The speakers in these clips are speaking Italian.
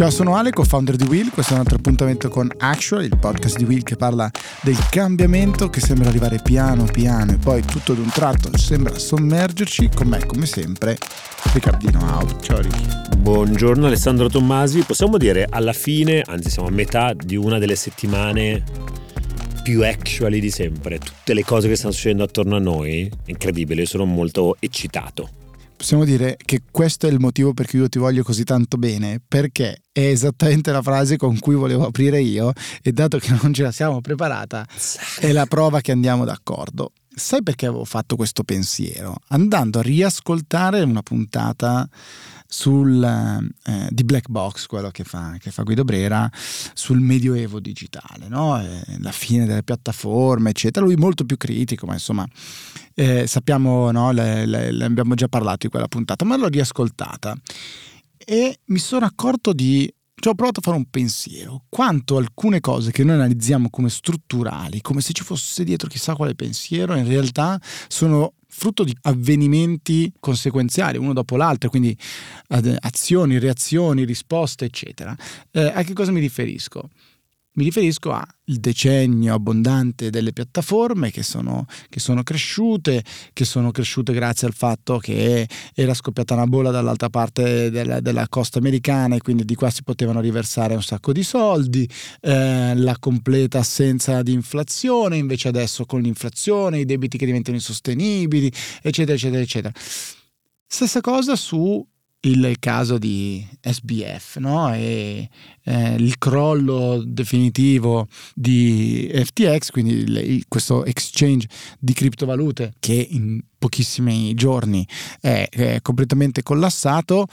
Ciao, sono Ale, co-founder di Will. Questo è un altro appuntamento con Actual, il podcast di Will che parla del cambiamento che sembra arrivare piano piano e poi tutto d'un tratto sembra sommergerci. Con me, come sempre, Riccardino Out. Ciao Ricky. Buongiorno Alessandro Tommasi. Possiamo dire alla fine, anzi siamo a metà di una delle settimane più actuali di sempre. Tutte le cose che stanno succedendo attorno a noi, incredibile, sono molto eccitato possiamo dire che questo è il motivo per cui io ti voglio così tanto bene, perché è esattamente la frase con cui volevo aprire io e dato che non ce la siamo preparata, è la prova che andiamo d'accordo. Sai perché avevo fatto questo pensiero? Andando a riascoltare una puntata sul, eh, di Black Box, quello che fa, che fa, Guido Brera, sul medioevo digitale, no? eh, la fine delle piattaforme, eccetera. Lui molto più critico, ma insomma eh, sappiamo, no? le, le, le abbiamo già parlato di quella puntata, ma l'ho riascoltata e mi sono accorto di cioè, ho provato a fare un pensiero, quanto alcune cose che noi analizziamo come strutturali, come se ci fosse dietro chissà quale pensiero, in realtà sono frutto di avvenimenti conseguenziali, uno dopo l'altro, quindi azioni, reazioni, risposte, eccetera. Eh, a che cosa mi riferisco? Mi riferisco al decennio abbondante delle piattaforme che sono, che sono, cresciute, che sono cresciute grazie al fatto che era scoppiata una bolla dall'altra parte della, della costa americana e quindi di qua si potevano riversare un sacco di soldi, eh, la completa assenza di inflazione, invece adesso con l'inflazione i debiti che diventano insostenibili, eccetera, eccetera, eccetera. Stessa cosa su il caso di SBF no? e eh, il crollo definitivo di FTX, quindi il, questo exchange di criptovalute che in pochissimi giorni è, è completamente collassato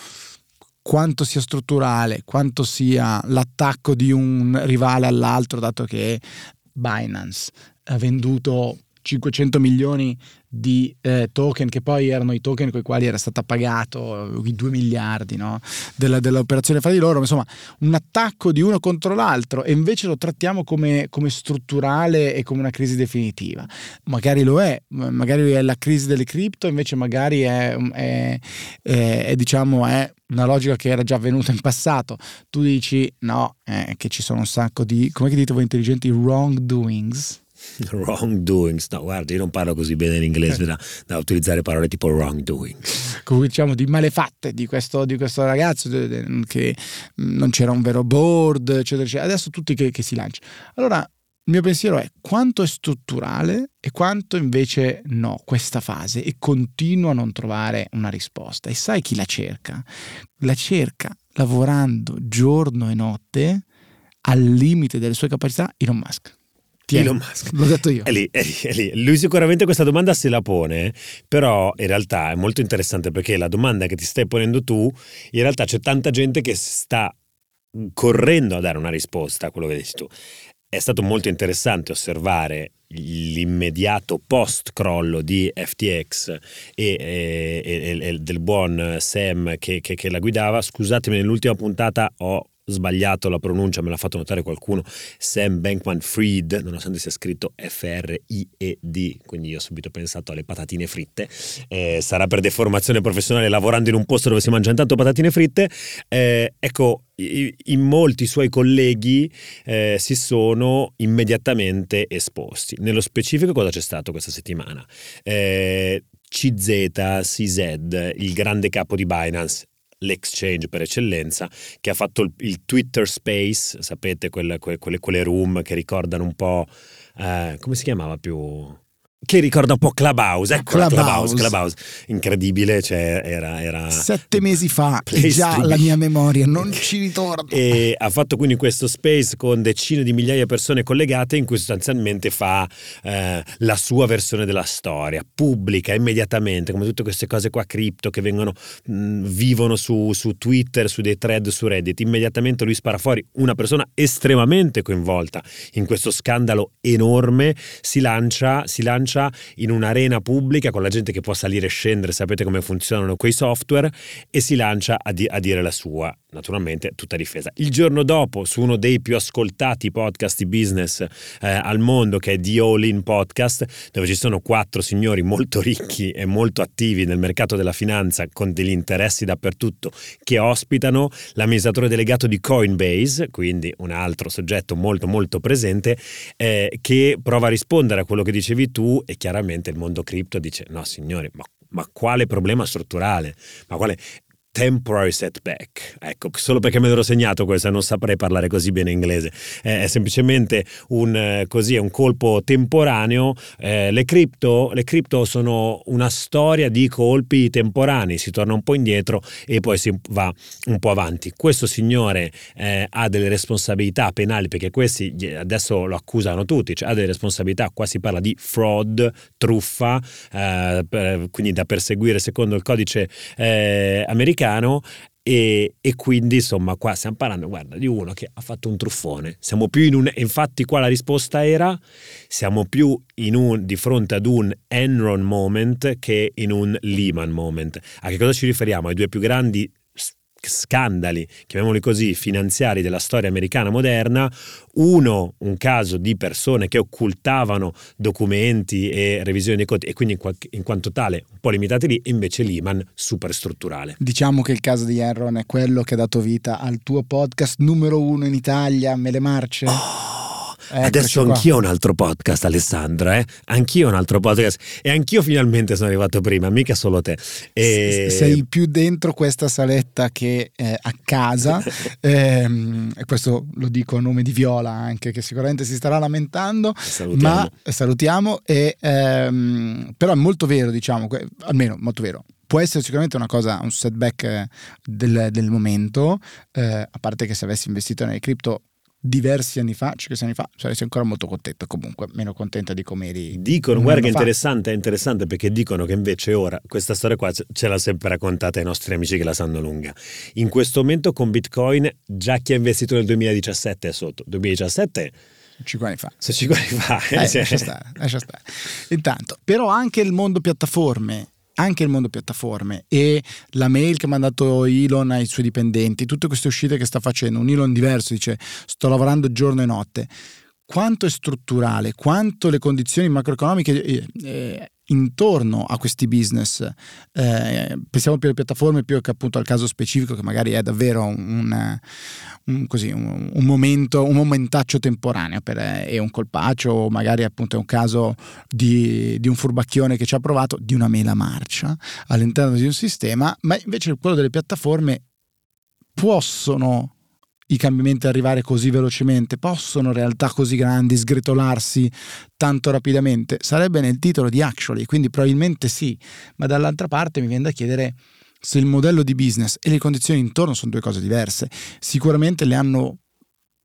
quanto sia strutturale, quanto sia l'attacco di un rivale all'altro, dato che Binance ha venduto 500 milioni di eh, token che poi erano i token con i quali era stato pagato i 2 miliardi no? della, dell'operazione fra di loro, insomma un attacco di uno contro l'altro e invece lo trattiamo come, come strutturale e come una crisi definitiva. Magari lo è, magari è la crisi delle cripto, invece magari è, è, è, è diciamo, è una logica che era già avvenuta in passato. Tu dici no, eh, che ci sono un sacco di, come dite voi intelligenti, wrongdoings Wrongdoings, no, guarda, io non parlo così bene l'inglese da, da utilizzare parole tipo wrongdoing. Comunque diciamo di malefatte di questo, di questo ragazzo che non c'era un vero board, eccetera, eccetera. Adesso tutti che, che si lanciano. Allora, il mio pensiero è quanto è strutturale e quanto invece no, questa fase, e continua a non trovare una risposta. E sai chi la cerca? La cerca lavorando giorno e notte al limite delle sue capacità Elon Musk. Tieni, Elon Musk. L'ho detto io. È lì, è lì, è lì. Lui sicuramente questa domanda se la pone, però in realtà è molto interessante perché la domanda che ti stai ponendo tu, in realtà c'è tanta gente che sta correndo a dare una risposta a quello che dici tu. È stato molto interessante osservare l'immediato post crollo di FTX e, e, e, e del buon Sam che, che, che la guidava. Scusatemi, nell'ultima puntata ho sbagliato la pronuncia, me l'ha fatto notare qualcuno, Sam Bankman Fried, nonostante sia scritto F-R-I-E-D, quindi io ho subito pensato alle patatine fritte, eh, sarà per deformazione professionale lavorando in un posto dove si mangiano tanto patatine fritte, eh, ecco, in molti suoi colleghi eh, si sono immediatamente esposti. Nello specifico cosa c'è stato questa settimana? Eh, CZ, CZ, il grande capo di Binance, l'exchange per eccellenza, che ha fatto il, il Twitter Space, sapete, quelle, quelle, quelle, room che ricordano un po'... Eh, come si chiamava più che ricorda un po' Clubhouse, ecco Clubhouse, Clubhouse, Clubhouse. incredibile, cioè era, era... Sette mesi fa, e già la mia memoria non ci ritorna. E ha fatto quindi questo space con decine di migliaia di persone collegate in cui sostanzialmente fa eh, la sua versione della storia, pubblica immediatamente, come tutte queste cose qua cripto che vengono, mh, vivono su, su Twitter, su dei thread, su Reddit, immediatamente lui spara fuori una persona estremamente coinvolta in questo scandalo enorme, si lancia, si lancia lancia in un'arena pubblica con la gente che può salire e scendere, sapete come funzionano quei software, e si lancia a, di- a dire la sua. Naturalmente tutta difesa. Il giorno dopo, su uno dei più ascoltati podcast di business eh, al mondo, che è The All In Podcast, dove ci sono quattro signori molto ricchi e molto attivi nel mercato della finanza, con degli interessi dappertutto, che ospitano l'amministratore delegato di Coinbase, quindi un altro soggetto molto molto presente, eh, che prova a rispondere a quello che dicevi tu e chiaramente il mondo cripto dice no signori, ma ma quale problema strutturale? Ma quale temporary setback. Ecco, solo perché me l'ero segnato questo, non saprei parlare così bene inglese. Eh, è semplicemente un, eh, così, un colpo temporaneo. Eh, le, cripto, le cripto sono una storia di colpi temporanei, si torna un po' indietro e poi si va un po' avanti. Questo signore ha delle responsabilità penali perché questi adesso lo accusano tutti, cioè ha delle responsabilità, qua si parla di fraud, truffa, quindi da perseguire secondo il codice americano americano e, e, quindi insomma qua stiamo parlando guarda, di uno che ha fatto un truffone siamo più in un infatti qua la risposta era siamo più un, di fronte ad un Enron moment che in un Lehman moment a che cosa ci riferiamo? ai due più grandi scandali, chiamiamoli così, finanziari della storia americana moderna, uno un caso di persone che occultavano documenti e revisioni dei conti e quindi in, qualche, in quanto tale un po' limitati lì, invece Lehman superstrutturale. Diciamo che il caso di Enron è quello che ha dato vita al tuo podcast numero uno in Italia, Mele Marce. Oh Eccoci Adesso anch'io ho un altro podcast, Alessandra. Eh? Anch'io ho un altro podcast. E anch'io finalmente sono arrivato prima, mica solo te. E... Sei più dentro questa saletta che eh, a casa. ehm, e questo lo dico a nome di Viola anche, che sicuramente si starà lamentando. Salutiamo. Ma salutiamo. E, ehm, però è molto vero, diciamo, almeno molto vero può essere sicuramente una cosa, un setback eh, del, del momento, eh, a parte che se avessi investito nelle cripto diversi anni fa, 5 anni fa, saresti ancora molto contento, comunque meno contenta di come eri. Dicono, guarda che interessante, è interessante perché dicono che invece ora questa storia qua ce l'ha sempre raccontata ai nostri amici che la sanno lunga. In questo momento con Bitcoin già chi ha investito nel 2017 è sotto. 2017 5 anni fa. Se 5 anni fa. Eh, lascia stare, lascia stare. Intanto, però anche il mondo piattaforme anche il mondo piattaforme e la mail che ha mandato Elon ai suoi dipendenti, tutte queste uscite che sta facendo, un Elon diverso dice sto lavorando giorno e notte, quanto è strutturale, quanto le condizioni macroeconomiche eh, eh, intorno a questi business. Eh, pensiamo più alle piattaforme più che appunto al caso specifico che magari è davvero un, un, così, un, un momento, un momentaccio temporaneo per, è eh, un colpaccio o magari appunto è un caso di, di, un furbacchione che ci ha provato, di una mela marcia all'interno di un sistema, ma invece quello delle piattaforme possono i cambiamenti arrivare così velocemente? Possono realtà così grandi sgretolarsi tanto rapidamente? Sarebbe nel titolo di Actually, quindi probabilmente sì, ma dall'altra parte mi viene da chiedere se il modello di business e le condizioni intorno sono due cose diverse. Sicuramente le hanno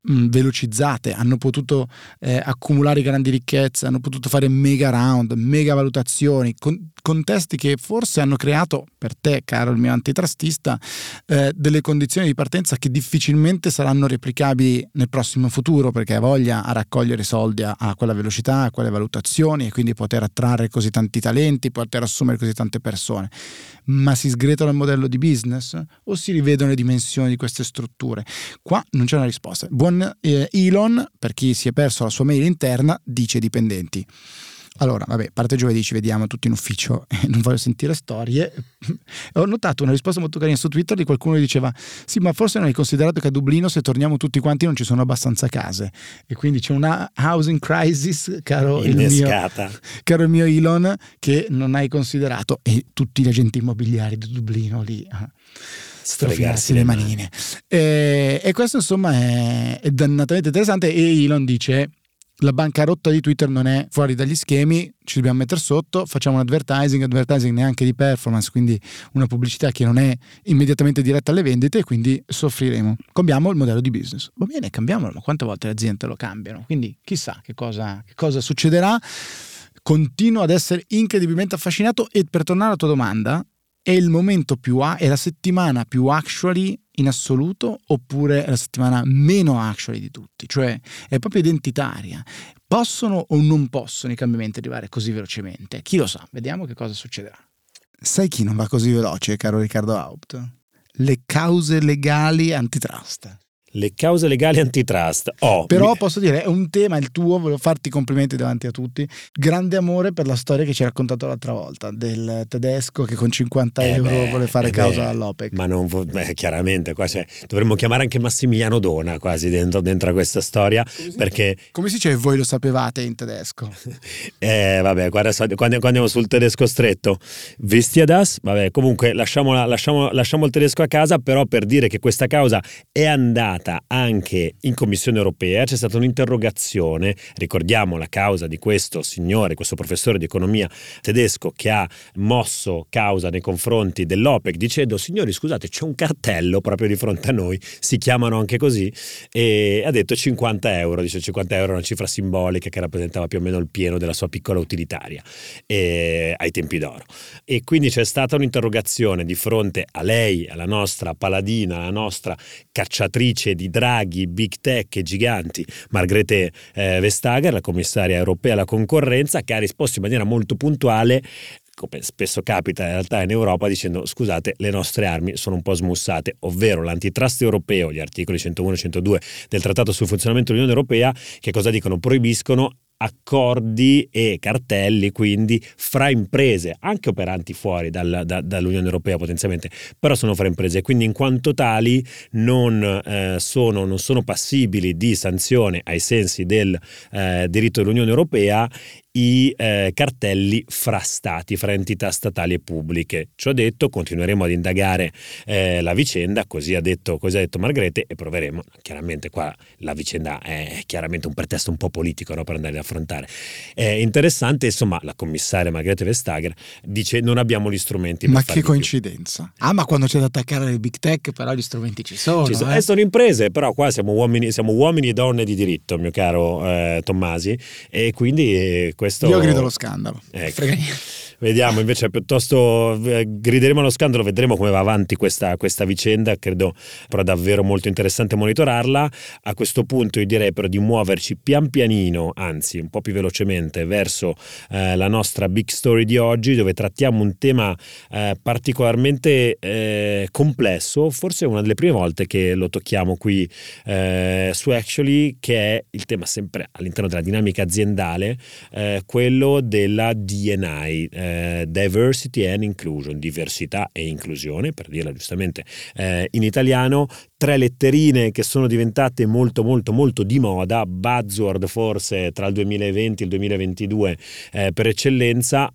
mh, velocizzate, hanno potuto eh, accumulare grandi ricchezze, hanno potuto fare mega round, mega valutazioni, con, contesti che forse hanno creato per te, caro il mio antitrustista, eh, delle condizioni di partenza che difficilmente saranno replicabili nel prossimo futuro perché ha voglia a raccogliere soldi a, a quella velocità, a quelle valutazioni e quindi poter attrarre così tanti talenti, poter assumere così tante persone. Ma si sgretola il modello di business o si rivedono le dimensioni di queste strutture? Qua non c'è una risposta. Buon eh, Elon, per chi si è perso la sua mail interna, dice dipendenti. Allora, vabbè, parte giovedì ci vediamo tutti in ufficio non voglio sentire storie. Ho notato una risposta molto carina su Twitter di qualcuno che diceva sì, ma forse non hai considerato che a Dublino se torniamo tutti quanti non ci sono abbastanza case e quindi c'è una housing crisis, caro il, mio, caro il mio Elon, che non hai considerato e tutti gli agenti immobiliari di Dublino lì ah, strofinarsi le manine. E, e, questo insomma è, è dannatamente interessante e Elon dice la bancarotta di Twitter non è fuori dagli schemi, ci dobbiamo mettere sotto, facciamo un advertising, advertising neanche di performance, quindi una pubblicità che non è immediatamente diretta alle vendite e quindi soffriremo. Cambiamo il modello di business. Va bene, cambiamolo, ma quante volte le aziende lo cambiano? Quindi chissà che cosa, che cosa succederà. Continuo ad essere incredibilmente affascinato e per tornare alla tua domanda, è il momento più è la settimana più actually in assoluto oppure è la settimana meno actually di tutti, cioè è proprio identitaria. Possono o non possono i cambiamenti arrivare così velocemente? Chi lo sa, vediamo che cosa succederà. Sai chi non va così veloce, caro Riccardo Haupt? le cause legali antitrust le cause legali antitrust. Oh, Però mi... posso dire, è un tema, il tuo, volevo farti complimenti davanti a tutti. Grande amore per la storia che ci hai raccontato l'altra volta, del tedesco che con 50 eh euro beh, vuole fare eh causa beh, all'OPEC. Ma non, beh, chiaramente, qua cioè, dovremmo chiamare anche Massimiliano Dona quasi dentro, dentro a questa storia. Come perché... Come si dice voi lo sapevate in tedesco? eh, vabbè, guarda, quando, quando andiamo sul tedesco stretto, visti das, vabbè, comunque lasciamo, lasciamo, lasciamo il tedesco a casa, però per dire che questa causa è andata andata anche in Commissione europea, c'è stata un'interrogazione, ricordiamo la causa di questo signore, questo professore di economia tedesco che ha mosso causa nei confronti dell'OPEC dicendo signori scusate c'è un cartello proprio di fronte a noi, si chiamano anche così e ha detto 50 euro, dice 50 euro è una cifra simbolica che rappresentava più o meno il pieno della sua piccola utilitaria e, ai tempi d'oro. E quindi c'è stata un'interrogazione di fronte a lei, alla nostra paladina, alla nostra cacciatrice di draghi, big tech e giganti, Margrethe eh, Vestager, la commissaria europea alla concorrenza, che ha risposto in maniera molto puntuale come spesso capita in realtà in Europa, dicendo scusate, le nostre armi sono un po' smussate, ovvero l'antitrust europeo, gli articoli 101 e 102 del Trattato sul funzionamento dell'Unione Europea, che cosa dicono? Proibiscono accordi e cartelli quindi fra imprese, anche operanti fuori dal, da, dall'Unione Europea potenzialmente, però sono fra imprese. E quindi in quanto tali non, eh, sono, non sono passibili di sanzione ai sensi del eh, diritto dell'Unione Europea i eh, cartelli fra stati, fra entità statali e pubbliche. Ciò detto, continueremo ad indagare eh, la vicenda, così ha, detto, così ha detto Margrethe, e proveremo. Chiaramente qua la vicenda è chiaramente un pretesto un po' politico no, per andare ad affrontare. È interessante, insomma, la commissaria Margrethe Vestager dice non abbiamo gli strumenti. Ma che coincidenza. Più. Ah, ma quando c'è da attaccare le big tech, però gli strumenti ci sono. Ci sono, eh? sono imprese, però qua siamo uomini, siamo uomini e donne di diritto, mio caro eh, Tommasi, e quindi eh, questo... Io grido lo scandalo. Ecco. Vediamo invece, piuttosto eh, grideremo allo scandalo, vedremo come va avanti questa, questa vicenda, credo però davvero molto interessante monitorarla. A questo punto io direi però di muoverci pian pianino, anzi un po' più velocemente, verso eh, la nostra big story di oggi, dove trattiamo un tema eh, particolarmente eh, complesso, forse una delle prime volte che lo tocchiamo qui eh, su Actually, che è il tema sempre all'interno della dinamica aziendale, eh, quello della DNI eh, diversity and inclusion, diversità e inclusione, per dirla giustamente eh, in italiano, tre letterine che sono diventate molto molto molto di moda, buzzword forse tra il 2020 e il 2022 eh, per eccellenza,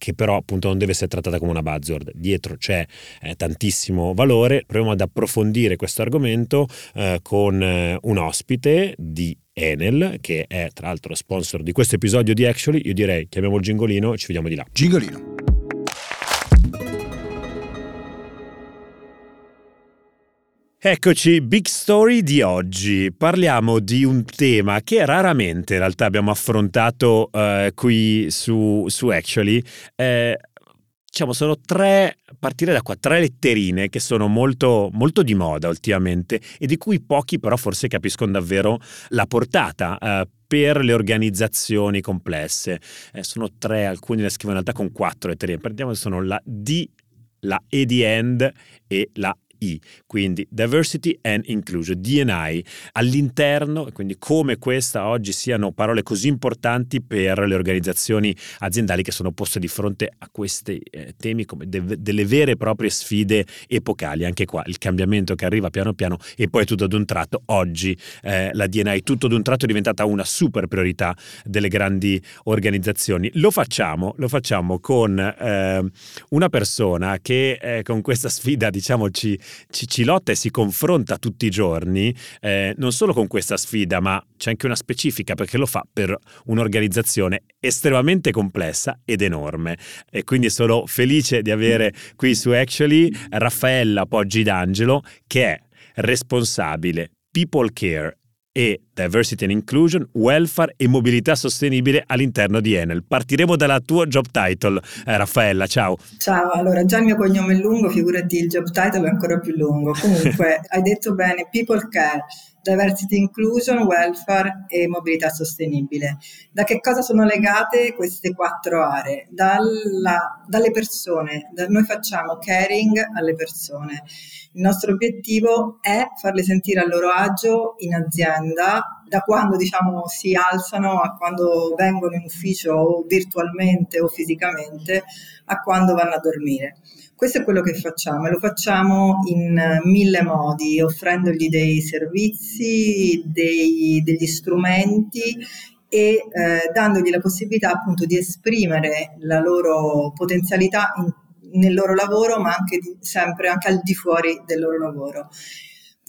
che però appunto non deve essere trattata come una buzzword, dietro c'è eh, tantissimo valore. Proviamo ad approfondire questo argomento eh, con eh, un ospite di Enel, che è tra l'altro sponsor di questo episodio di Actually. Io direi chiamiamo il gingolino e ci vediamo di là. Gingolino. Eccoci, big story di oggi. Parliamo di un tema che raramente in realtà abbiamo affrontato uh, qui su, su Actually. Eh, diciamo, sono tre, partire da qua, tre letterine che sono molto, molto di moda ultimamente e di cui pochi però forse capiscono davvero la portata. Uh, per le organizzazioni complesse. Eh, sono tre, alcuni le scrivono in realtà con quattro letterine. Prendiamo sono la D, la E di end e la DNI, quindi Diversity and Inclusion, DNI, all'interno, quindi come questa oggi siano parole così importanti per le organizzazioni aziendali che sono poste di fronte a questi eh, temi come de- delle vere e proprie sfide epocali. Anche qua il cambiamento che arriva piano piano e poi tutto ad un tratto, oggi eh, la DNI tutto ad un tratto è diventata una super priorità delle grandi organizzazioni. Lo facciamo, lo facciamo con eh, una persona che eh, con questa sfida diciamo ci, ci, ci, lotta e si confronta tutti i giorni, eh, non solo con questa sfida, ma c'è anche una specifica perché lo fa per un'organizzazione estremamente complessa ed enorme. E quindi sono felice di avere qui su Actually Raffaella Poggi d'Angelo che è responsabile People Care e Diversity and Inclusion, Welfare e Mobilità Sostenibile all'interno di Enel. Partiremo dalla tua job title, eh, Raffaella, ciao. Ciao, allora già il mio cognome è lungo, figurati il job title è ancora più lungo. Comunque, hai detto bene, People Care diversity inclusion, welfare e mobilità sostenibile. Da che cosa sono legate queste quattro aree? Dalla, dalle persone, da, noi facciamo caring alle persone. Il nostro obiettivo è farle sentire a loro agio in azienda, da quando diciamo, si alzano a quando vengono in ufficio o virtualmente o fisicamente, a quando vanno a dormire. Questo è quello che facciamo e lo facciamo in mille modi, offrendogli dei servizi, dei, degli strumenti e eh, dandogli la possibilità appunto di esprimere la loro potenzialità in, nel loro lavoro, ma anche di, sempre anche al di fuori del loro lavoro.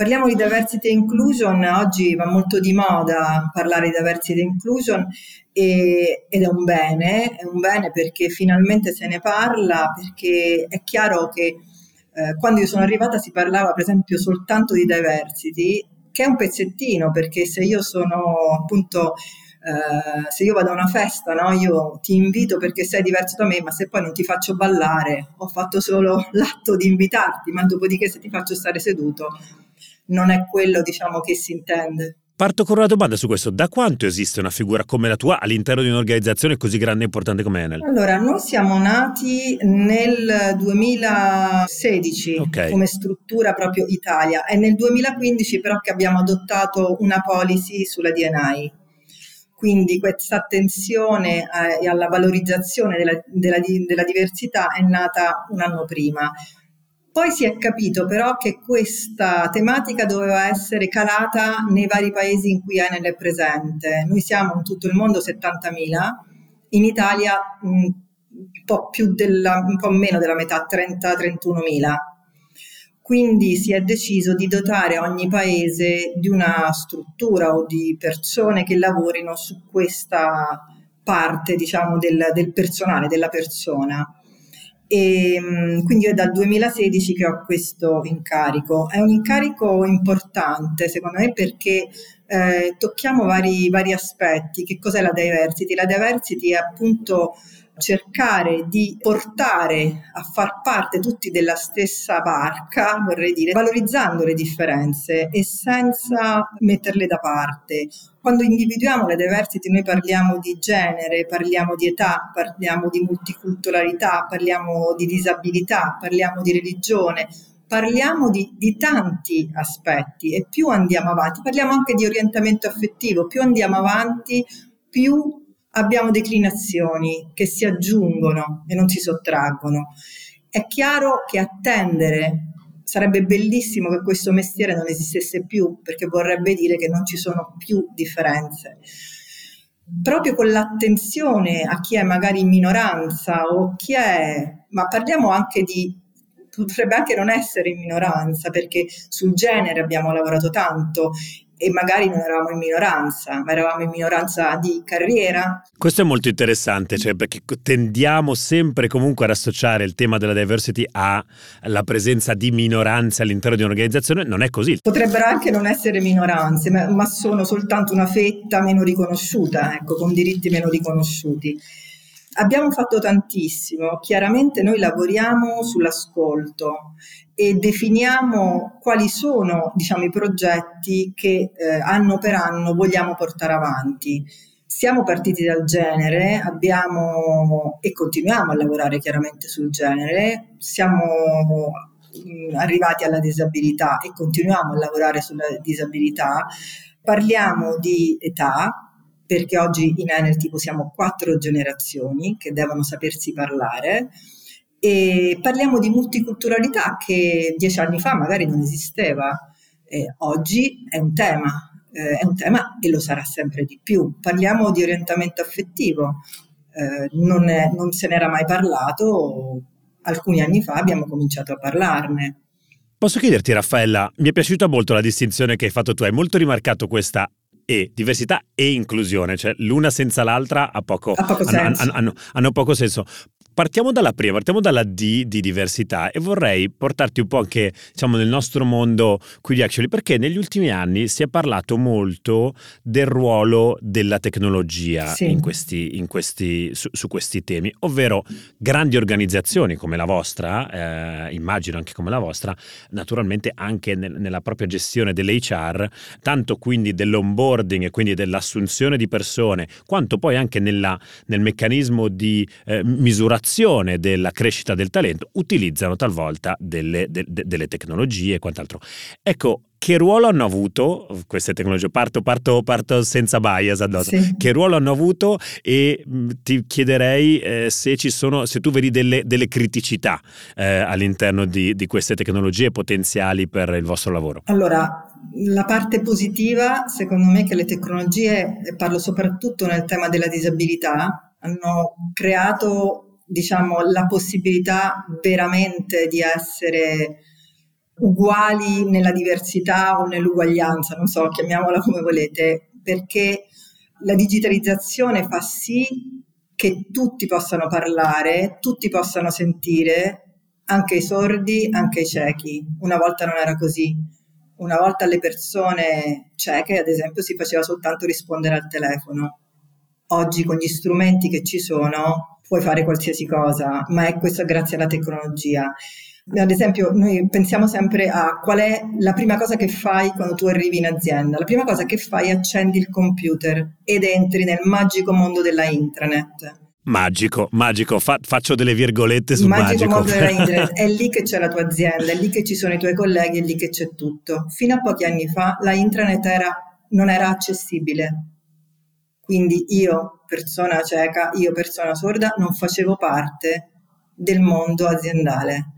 Parliamo di diversity e inclusion, oggi va molto di moda parlare di diversity e inclusion e, ed è un bene, è un bene perché finalmente se ne parla, perché è chiaro che eh, quando io sono arrivata si parlava per esempio soltanto di diversity, che è un pezzettino, perché se io sono appunto Uh, se io vado a una festa, no, io ti invito perché sei diverso da me, ma se poi non ti faccio ballare, ho fatto solo l'atto di invitarti, ma dopodiché se ti faccio stare seduto, non è quello diciamo che si intende. Parto con una domanda su questo. Da quanto esiste una figura come la tua all'interno di un'organizzazione così grande e importante come Enel? Allora, noi siamo nati nel 2016 okay. come struttura proprio Italia. È nel 2015 però che abbiamo adottato una policy sulla DNI. Quindi questa attenzione eh, alla valorizzazione della, della, della diversità è nata un anno prima. Poi si è capito però che questa tematica doveva essere calata nei vari paesi in cui Enel è presente. Noi siamo in tutto il mondo 70.000, in Italia un po', della, un po meno della metà, 30-31.000. Quindi si è deciso di dotare ogni paese di una struttura o di persone che lavorino su questa parte, diciamo, del, del personale, della persona. E mm, quindi è dal 2016 che ho questo incarico. È un incarico importante secondo me perché eh, tocchiamo vari, vari aspetti. Che cos'è la diversity? La diversity è appunto cercare di portare a far parte tutti della stessa barca, vorrei dire, valorizzando le differenze e senza metterle da parte. Quando individuiamo le diversity noi parliamo di genere, parliamo di età, parliamo di multiculturalità, parliamo di disabilità, parliamo di religione, parliamo di, di, tanti aspetti e più andiamo avanti, parliamo anche di orientamento affettivo, più andiamo avanti, più abbiamo declinazioni che si aggiungono e non si sottraggono. È chiaro che attendere sarebbe bellissimo che questo mestiere non esistesse più, perché vorrebbe dire che non ci sono più differenze. Proprio con l'attenzione a chi è magari in minoranza o chi è, ma parliamo anche di potrebbe anche non essere in minoranza perché sul genere abbiamo lavorato tanto e magari non eravamo in minoranza, ma eravamo in minoranza di carriera. Questo è molto interessante, cioè perché tendiamo sempre comunque ad associare il tema della diversity alla presenza di minoranze all'interno di un'organizzazione, non è così. Potrebbero anche non essere minoranze, ma, ma sono soltanto una fetta meno riconosciuta, ecco, con diritti meno riconosciuti. Abbiamo fatto tantissimo, chiaramente noi lavoriamo sull'ascolto e definiamo quali sono diciamo, i progetti che eh, anno per anno vogliamo portare avanti. Siamo partiti dal genere, abbiamo e continuiamo a lavorare chiaramente sul genere, siamo mh, arrivati alla disabilità e continuiamo a lavorare sulla disabilità, parliamo di età, perché oggi in Enel tipo siamo quattro generazioni che devono sapersi parlare e parliamo di multiculturalità che dieci anni fa magari non esisteva. Eh, oggi è un tema, eh, è un tema e lo sarà sempre di più. Parliamo di orientamento affettivo, eh, non, è, non se n'era mai parlato, alcuni anni fa abbiamo cominciato a parlarne. Posso chiederti, Raffaella, mi è piaciuta molto la distinzione che hai fatto tu, hai molto rimarcato questa e diversità e inclusione, cioè l'una senza l'altra ha poco, ha poco hanno, hanno, hanno, hanno, poco senso. Partiamo dalla prima, partiamo dalla D di diversità e vorrei portarti un po' anche diciamo, nel nostro mondo qui di Actually, perché negli ultimi anni si è parlato molto del ruolo della tecnologia sì. in questi, in questi, su, su, questi temi, ovvero grandi organizzazioni come la vostra, eh, immagino anche come la vostra, naturalmente anche nel, nella propria gestione dell'HR, tanto quindi dell'onboarding e quindi dell'assunzione di persone, quanto poi anche nella, nel meccanismo di eh, misurazione motivazione della crescita del talento utilizzano talvolta delle, de, de, delle tecnologie e quant'altro. Ecco, che ruolo hanno avuto queste tecnologie? Parto, parto, parto senza bias addosso. Sì. Che ruolo hanno avuto e mh, ti chiederei eh, se, ci sono, se tu vedi delle, delle criticità eh, all'interno di, di, queste tecnologie potenziali per il vostro lavoro. Allora, la parte positiva, secondo me, è che le tecnologie, parlo soprattutto nel tema della disabilità, hanno creato diciamo, la possibilità veramente di essere uguali nella diversità o nell'uguaglianza, non so, chiamiamola come volete, perché la digitalizzazione fa sì che tutti possano parlare, tutti possano sentire, anche i sordi, anche i ciechi. Una volta non era così. Una volta alle persone cieche, ad esempio, si faceva soltanto rispondere al telefono. Oggi con gli strumenti che ci sono puoi fare qualsiasi cosa, ma è questo grazie alla tecnologia. Ad esempio, noi pensiamo sempre a qual è la prima cosa che fai quando tu arrivi in azienda. La prima cosa che fai è accendi il computer ed entri nel magico mondo della intranet. Magico, magico, Fa- faccio delle virgolette su magico. Magico mondo della internet, è lì che c'è la tua azienda, è lì che ci sono i tuoi colleghi, è lì che c'è tutto. Fino a pochi anni fa la intranet era, non era accessibile, quindi io, persona cieca, io, persona sorda, non facevo parte del mondo aziendale.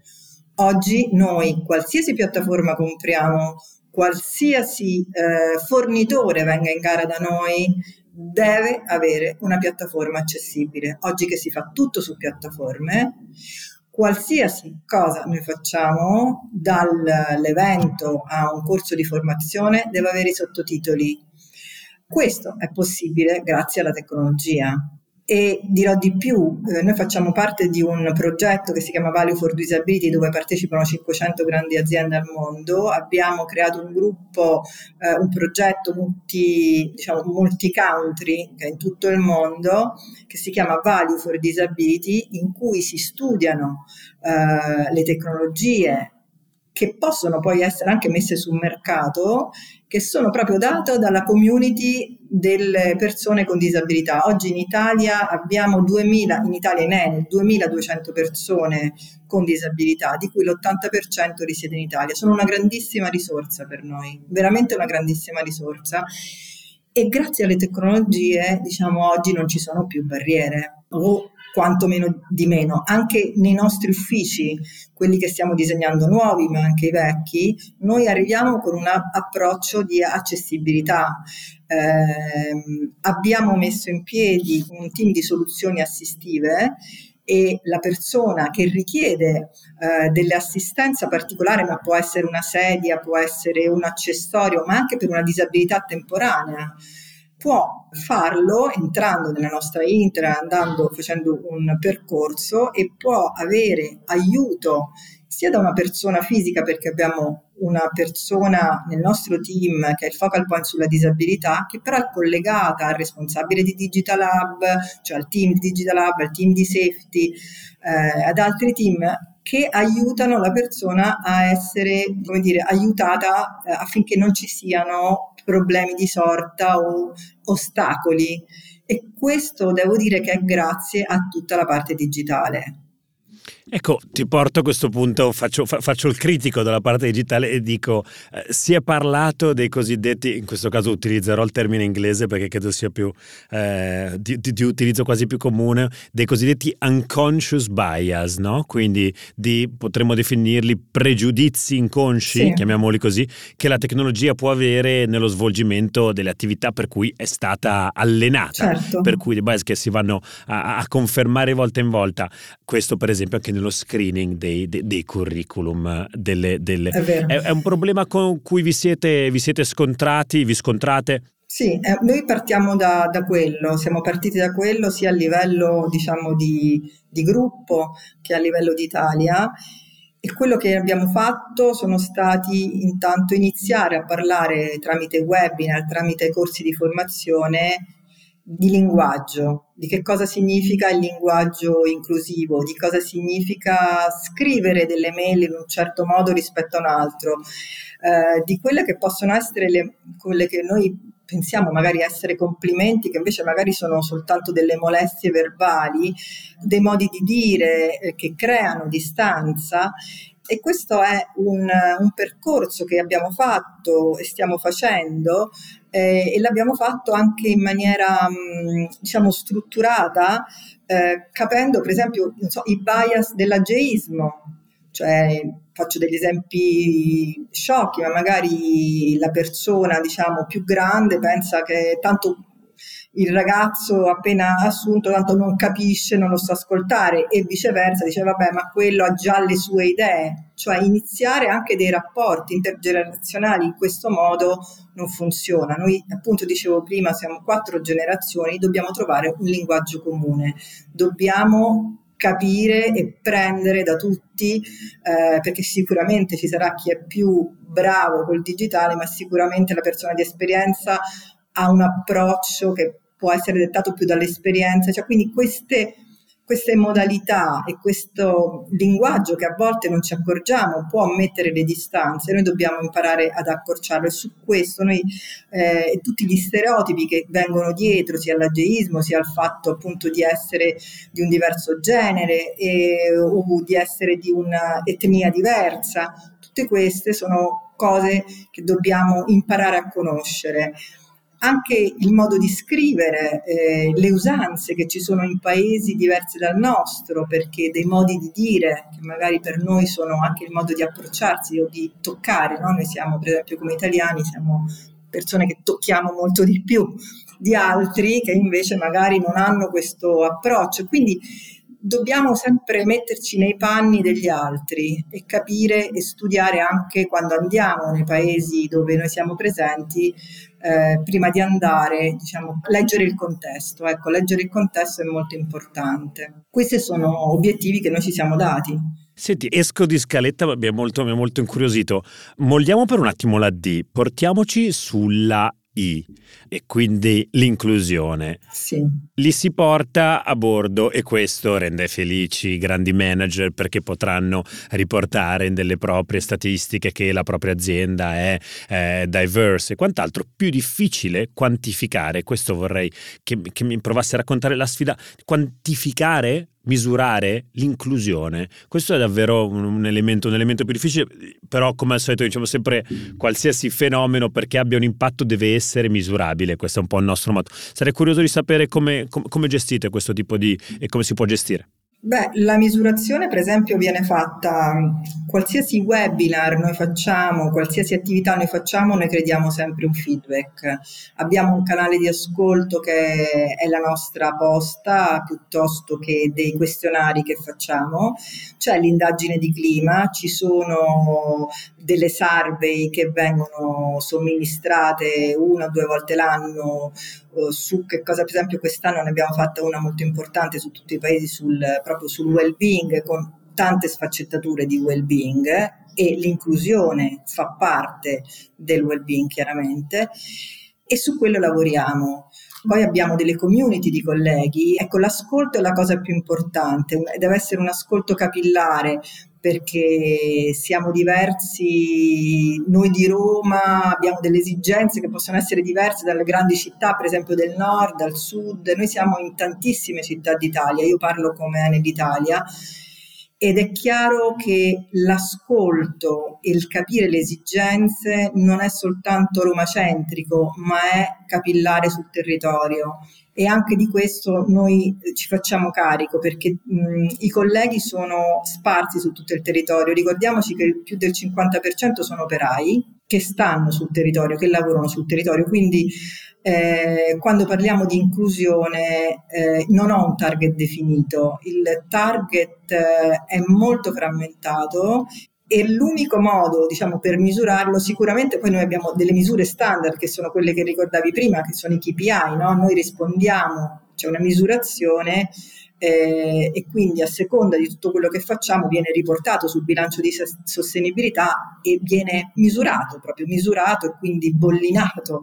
Oggi noi, qualsiasi piattaforma compriamo, qualsiasi eh, fornitore venga in gara da noi, deve avere una piattaforma accessibile. Oggi che si fa tutto su piattaforme, qualsiasi cosa noi facciamo, dall'evento a un corso di formazione, deve avere i sottotitoli questo è possibile grazie alla tecnologia. E dirò di più, eh, noi facciamo parte di un progetto che si chiama Value for Disability dove partecipano 500 grandi aziende al mondo, abbiamo creato un gruppo, eh, un progetto multi, diciamo, multi-country in tutto il mondo che si chiama Value for Disability in cui si studiano eh, le tecnologie che possono poi essere anche messe sul mercato, che sono proprio date dalla community delle persone con disabilità. Oggi in Italia abbiamo 2000, in Italia in Enel, 2200 persone con disabilità, di cui l'80% risiede in Italia. Sono una grandissima risorsa per noi, veramente una grandissima risorsa. E grazie alle tecnologie, diciamo, oggi non ci sono più barriere o quantomeno di meno. Anche nei nostri uffici, quelli che stiamo disegnando nuovi, ma anche i vecchi, noi arriviamo con un approccio di accessibilità. Eh, abbiamo messo in piedi un team di soluzioni assistive e la persona che richiede eh, dell'assistenza particolare, ma può essere una sedia, può essere un accessorio, ma anche per una disabilità temporanea, può farlo entrando nella nostra intra, andando, facendo un percorso e può avere aiuto sia da una persona fisica perché abbiamo una persona nel nostro team che è il focal point sulla disabilità che però è collegata al responsabile di Digital Hub, cioè al team di Digital Hub, al team di safety, eh, ad altri team che aiutano la persona a essere, come dire, aiutata eh, affinché non ci siano problemi di sorta o ostacoli. E questo devo dire che è grazie a tutta la parte digitale. Ecco, ti porto a questo punto, faccio, fa, faccio, il critico della parte digitale e dico, eh, si è parlato dei cosiddetti, in questo caso utilizzerò il termine inglese perché credo sia più, eh, di, di, di, utilizzo quasi più comune, dei cosiddetti unconscious bias, no? Quindi di, potremmo definirli pregiudizi inconsci, sì. chiamiamoli così, che la tecnologia può avere nello svolgimento delle attività per cui è stata allenata, certo. per cui dei bias che si vanno a, a confermare volta in volta. Questo per esempio anche nello nello screening dei, dei, dei curriculum. Delle, delle... È, è, è, un problema con cui vi siete, vi siete scontrati, vi scontrate? Sì, eh, noi partiamo da, da, quello, siamo partiti da quello sia a livello diciamo, di, di gruppo che a livello d'Italia e quello che abbiamo fatto sono stati intanto iniziare a parlare tramite webinar, tramite corsi di formazione di linguaggio, di che cosa significa il linguaggio inclusivo, di cosa significa scrivere delle mail in un certo modo rispetto a un altro, eh, di quelle che possono essere le, quelle che noi pensiamo magari essere complimenti, che invece magari sono soltanto delle molestie verbali, dei modi di dire eh, che creano distanza. E questo è un, un, percorso che abbiamo fatto e stiamo facendo eh, e l'abbiamo fatto anche in maniera mm, diciamo strutturata, eh, capendo per esempio so, i bias dell'ageismo, cioè faccio degli esempi sciocchi, ma magari la persona diciamo più grande pensa che tanto il ragazzo appena assunto tanto non capisce, non lo sa ascoltare e viceversa dice vabbè ma quello ha già le sue idee, cioè iniziare anche dei rapporti intergenerazionali in questo modo non funziona. Noi appunto dicevo prima siamo quattro generazioni, dobbiamo trovare un linguaggio comune, dobbiamo capire e prendere da tutti, eh, perché sicuramente ci sarà chi è più bravo col digitale, ma sicuramente la persona di esperienza ha un approccio che può essere dettato più dall'esperienza, cioè quindi queste, queste modalità e questo linguaggio che a volte non ci accorgiamo può mettere le distanze, noi dobbiamo imparare ad accorciarlo e su questo noi eh, tutti gli stereotipi che vengono dietro sia all'ageismo sia al fatto appunto di essere di un diverso genere e, o di essere di un'etnia diversa, tutte queste sono cose che dobbiamo imparare a conoscere anche il modo di scrivere, eh, le usanze che ci sono in paesi diversi dal nostro, perché dei modi di dire, che magari per noi sono anche il modo di approcciarsi o di toccare, no? noi siamo per esempio come italiani, siamo persone che tocchiamo molto di più di altri che invece magari non hanno questo approccio. Quindi dobbiamo sempre metterci nei panni degli altri e capire e studiare anche quando andiamo nei paesi dove noi siamo presenti, eh, prima di andare, diciamo, leggere il contesto. Ecco, leggere il contesto è molto importante. Questi sono obiettivi che noi ci siamo dati. Senti, esco di scaletta, mi ha molto, molto incuriosito. Molliamo per un attimo la D, portiamoci sulla i e quindi l'inclusione. Sì. Li si porta a bordo e questo rende felici i grandi manager perché potranno riportare in delle proprie statistiche che la propria azienda è eh, diverse e quant'altro. Più difficile quantificare, questo vorrei che, che mi provasse a raccontare la sfida, quantificare misurare l'inclusione. Questo è davvero un elemento, un elemento, più difficile, però come al solito diciamo sempre qualsiasi fenomeno perché abbia un impatto deve essere misurabile, questo è un po' il nostro motto. Sarei curioso di sapere come, come, come gestite questo tipo di e come si può gestire. Beh, la misurazione per esempio viene fatta, qualsiasi webinar noi facciamo, qualsiasi attività noi facciamo, noi crediamo sempre un feedback. Abbiamo un canale di ascolto che è la nostra posta piuttosto che dei questionari che facciamo. C'è l'indagine di clima, ci sono delle survey che vengono somministrate una o due volte l'anno eh, su che cosa, per esempio quest'anno ne abbiamo fatta una molto importante su tutti i paesi sul, proprio sul well-being con tante sfaccettature di well-being e l'inclusione fa parte del well-being chiaramente e su quello lavoriamo. Poi abbiamo delle community di colleghi. Ecco, l'ascolto è la cosa più importante, deve essere un ascolto capillare, perché siamo diversi, noi di Roma abbiamo delle esigenze che possono essere diverse dalle grandi città, per esempio del nord, al sud, noi siamo in tantissime città d'Italia, io parlo come Enel Italia ed è chiaro che l'ascolto e il capire le esigenze non è soltanto romacentrico, ma è capillare sul territorio e anche di questo noi ci facciamo carico perché mh, i colleghi sono sparsi su tutto il territorio. Ricordiamoci che più del 50% sono operai che stanno sul territorio, che lavorano sul territorio, quindi eh, quando parliamo di inclusione eh, non ho un target definito, il target eh, è molto frammentato e l'unico modo, diciamo, per misurarlo, sicuramente poi noi abbiamo delle misure standard che sono quelle che ricordavi prima, che sono i KPI, no? Noi rispondiamo, c'è una misurazione eh, e quindi a seconda di tutto quello che facciamo viene riportato sul bilancio di sostenibilità e viene misurato, proprio misurato e quindi bollinato.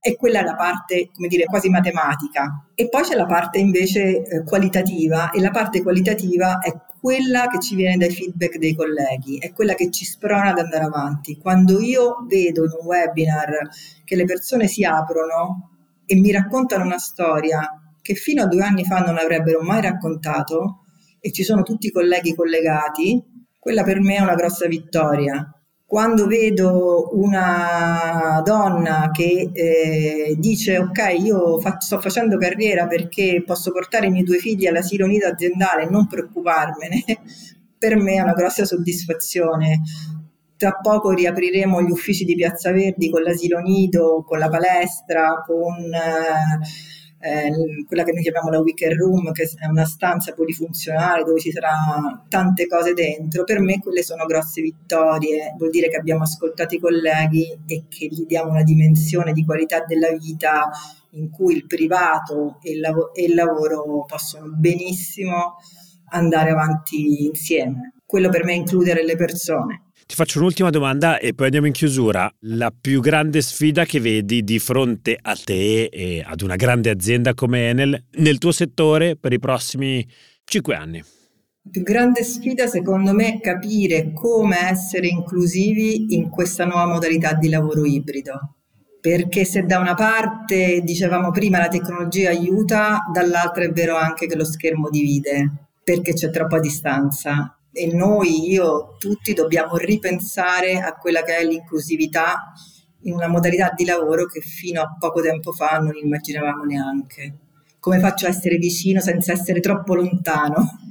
E quella è la parte, come dire, quasi matematica. E poi c'è la parte invece eh, qualitativa e la parte qualitativa è quella che ci viene dai feedback dei colleghi, è quella che ci sprona ad andare avanti. Quando io vedo in un webinar che le persone si aprono e mi raccontano una storia che fino a due anni fa non avrebbero mai raccontato e ci sono tutti i colleghi collegati, quella per me è una grossa vittoria. Quando vedo una donna che eh, dice ok, io fa- sto facendo carriera perché posso portare i miei due figli all'asilo nido aziendale e non preoccuparmene, per me è una grossa soddisfazione. Tra poco riapriremo gli uffici di Piazza Verdi con l'asilo nido, con la palestra, con... Eh, eh, quella che noi chiamiamo la weekend room, che è una stanza polifunzionale dove ci saranno tante cose dentro, per me quelle sono grosse vittorie, vuol dire che abbiamo ascoltato i colleghi e che gli diamo una dimensione di qualità della vita in cui il privato e il, lav- e il lavoro possono benissimo andare avanti insieme. Quello per me è includere le persone. Ti faccio un'ultima domanda e poi andiamo in chiusura. La più grande sfida che vedi di fronte a te e ad una grande azienda come Enel nel tuo settore per i prossimi cinque anni? La più grande sfida secondo me è capire come essere inclusivi in questa nuova modalità di lavoro ibrido. Perché se da una parte, dicevamo prima, la tecnologia aiuta, dall'altra è vero anche che lo schermo divide, perché c'è troppa distanza e noi, io, tutti dobbiamo ripensare a quella che è l'inclusività in una modalità di lavoro che fino a poco tempo fa non immaginavamo neanche. Come faccio a essere vicino senza essere troppo lontano?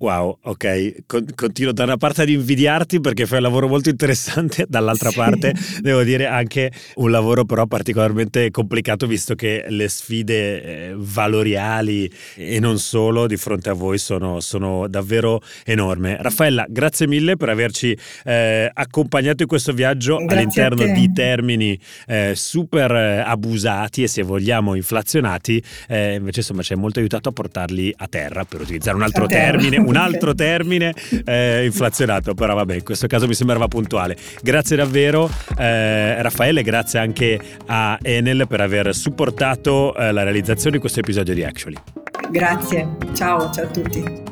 Wow, ok, Con- continuo da una parte ad invidiarti perché fai un lavoro molto interessante, dall'altra sì. parte devo dire anche un lavoro però particolarmente complicato visto che le sfide eh, valoriali e non solo di fronte a voi sono, sono davvero enormi. Raffaella, grazie mille per averci eh, accompagnato in questo viaggio grazie all'interno di termini eh, super eh, abusati e se vogliamo inflazionati, eh, invece insomma ci hai molto aiutato a portarli a terra per utilizzare un altro termine un altro termine eh, inflazionato, però vabbè, in questo caso mi sembrava puntuale. Grazie davvero eh, Raffaele, grazie anche a Enel per aver supportato eh, la realizzazione di questo episodio di Actually. Grazie, ciao, ciao a tutti.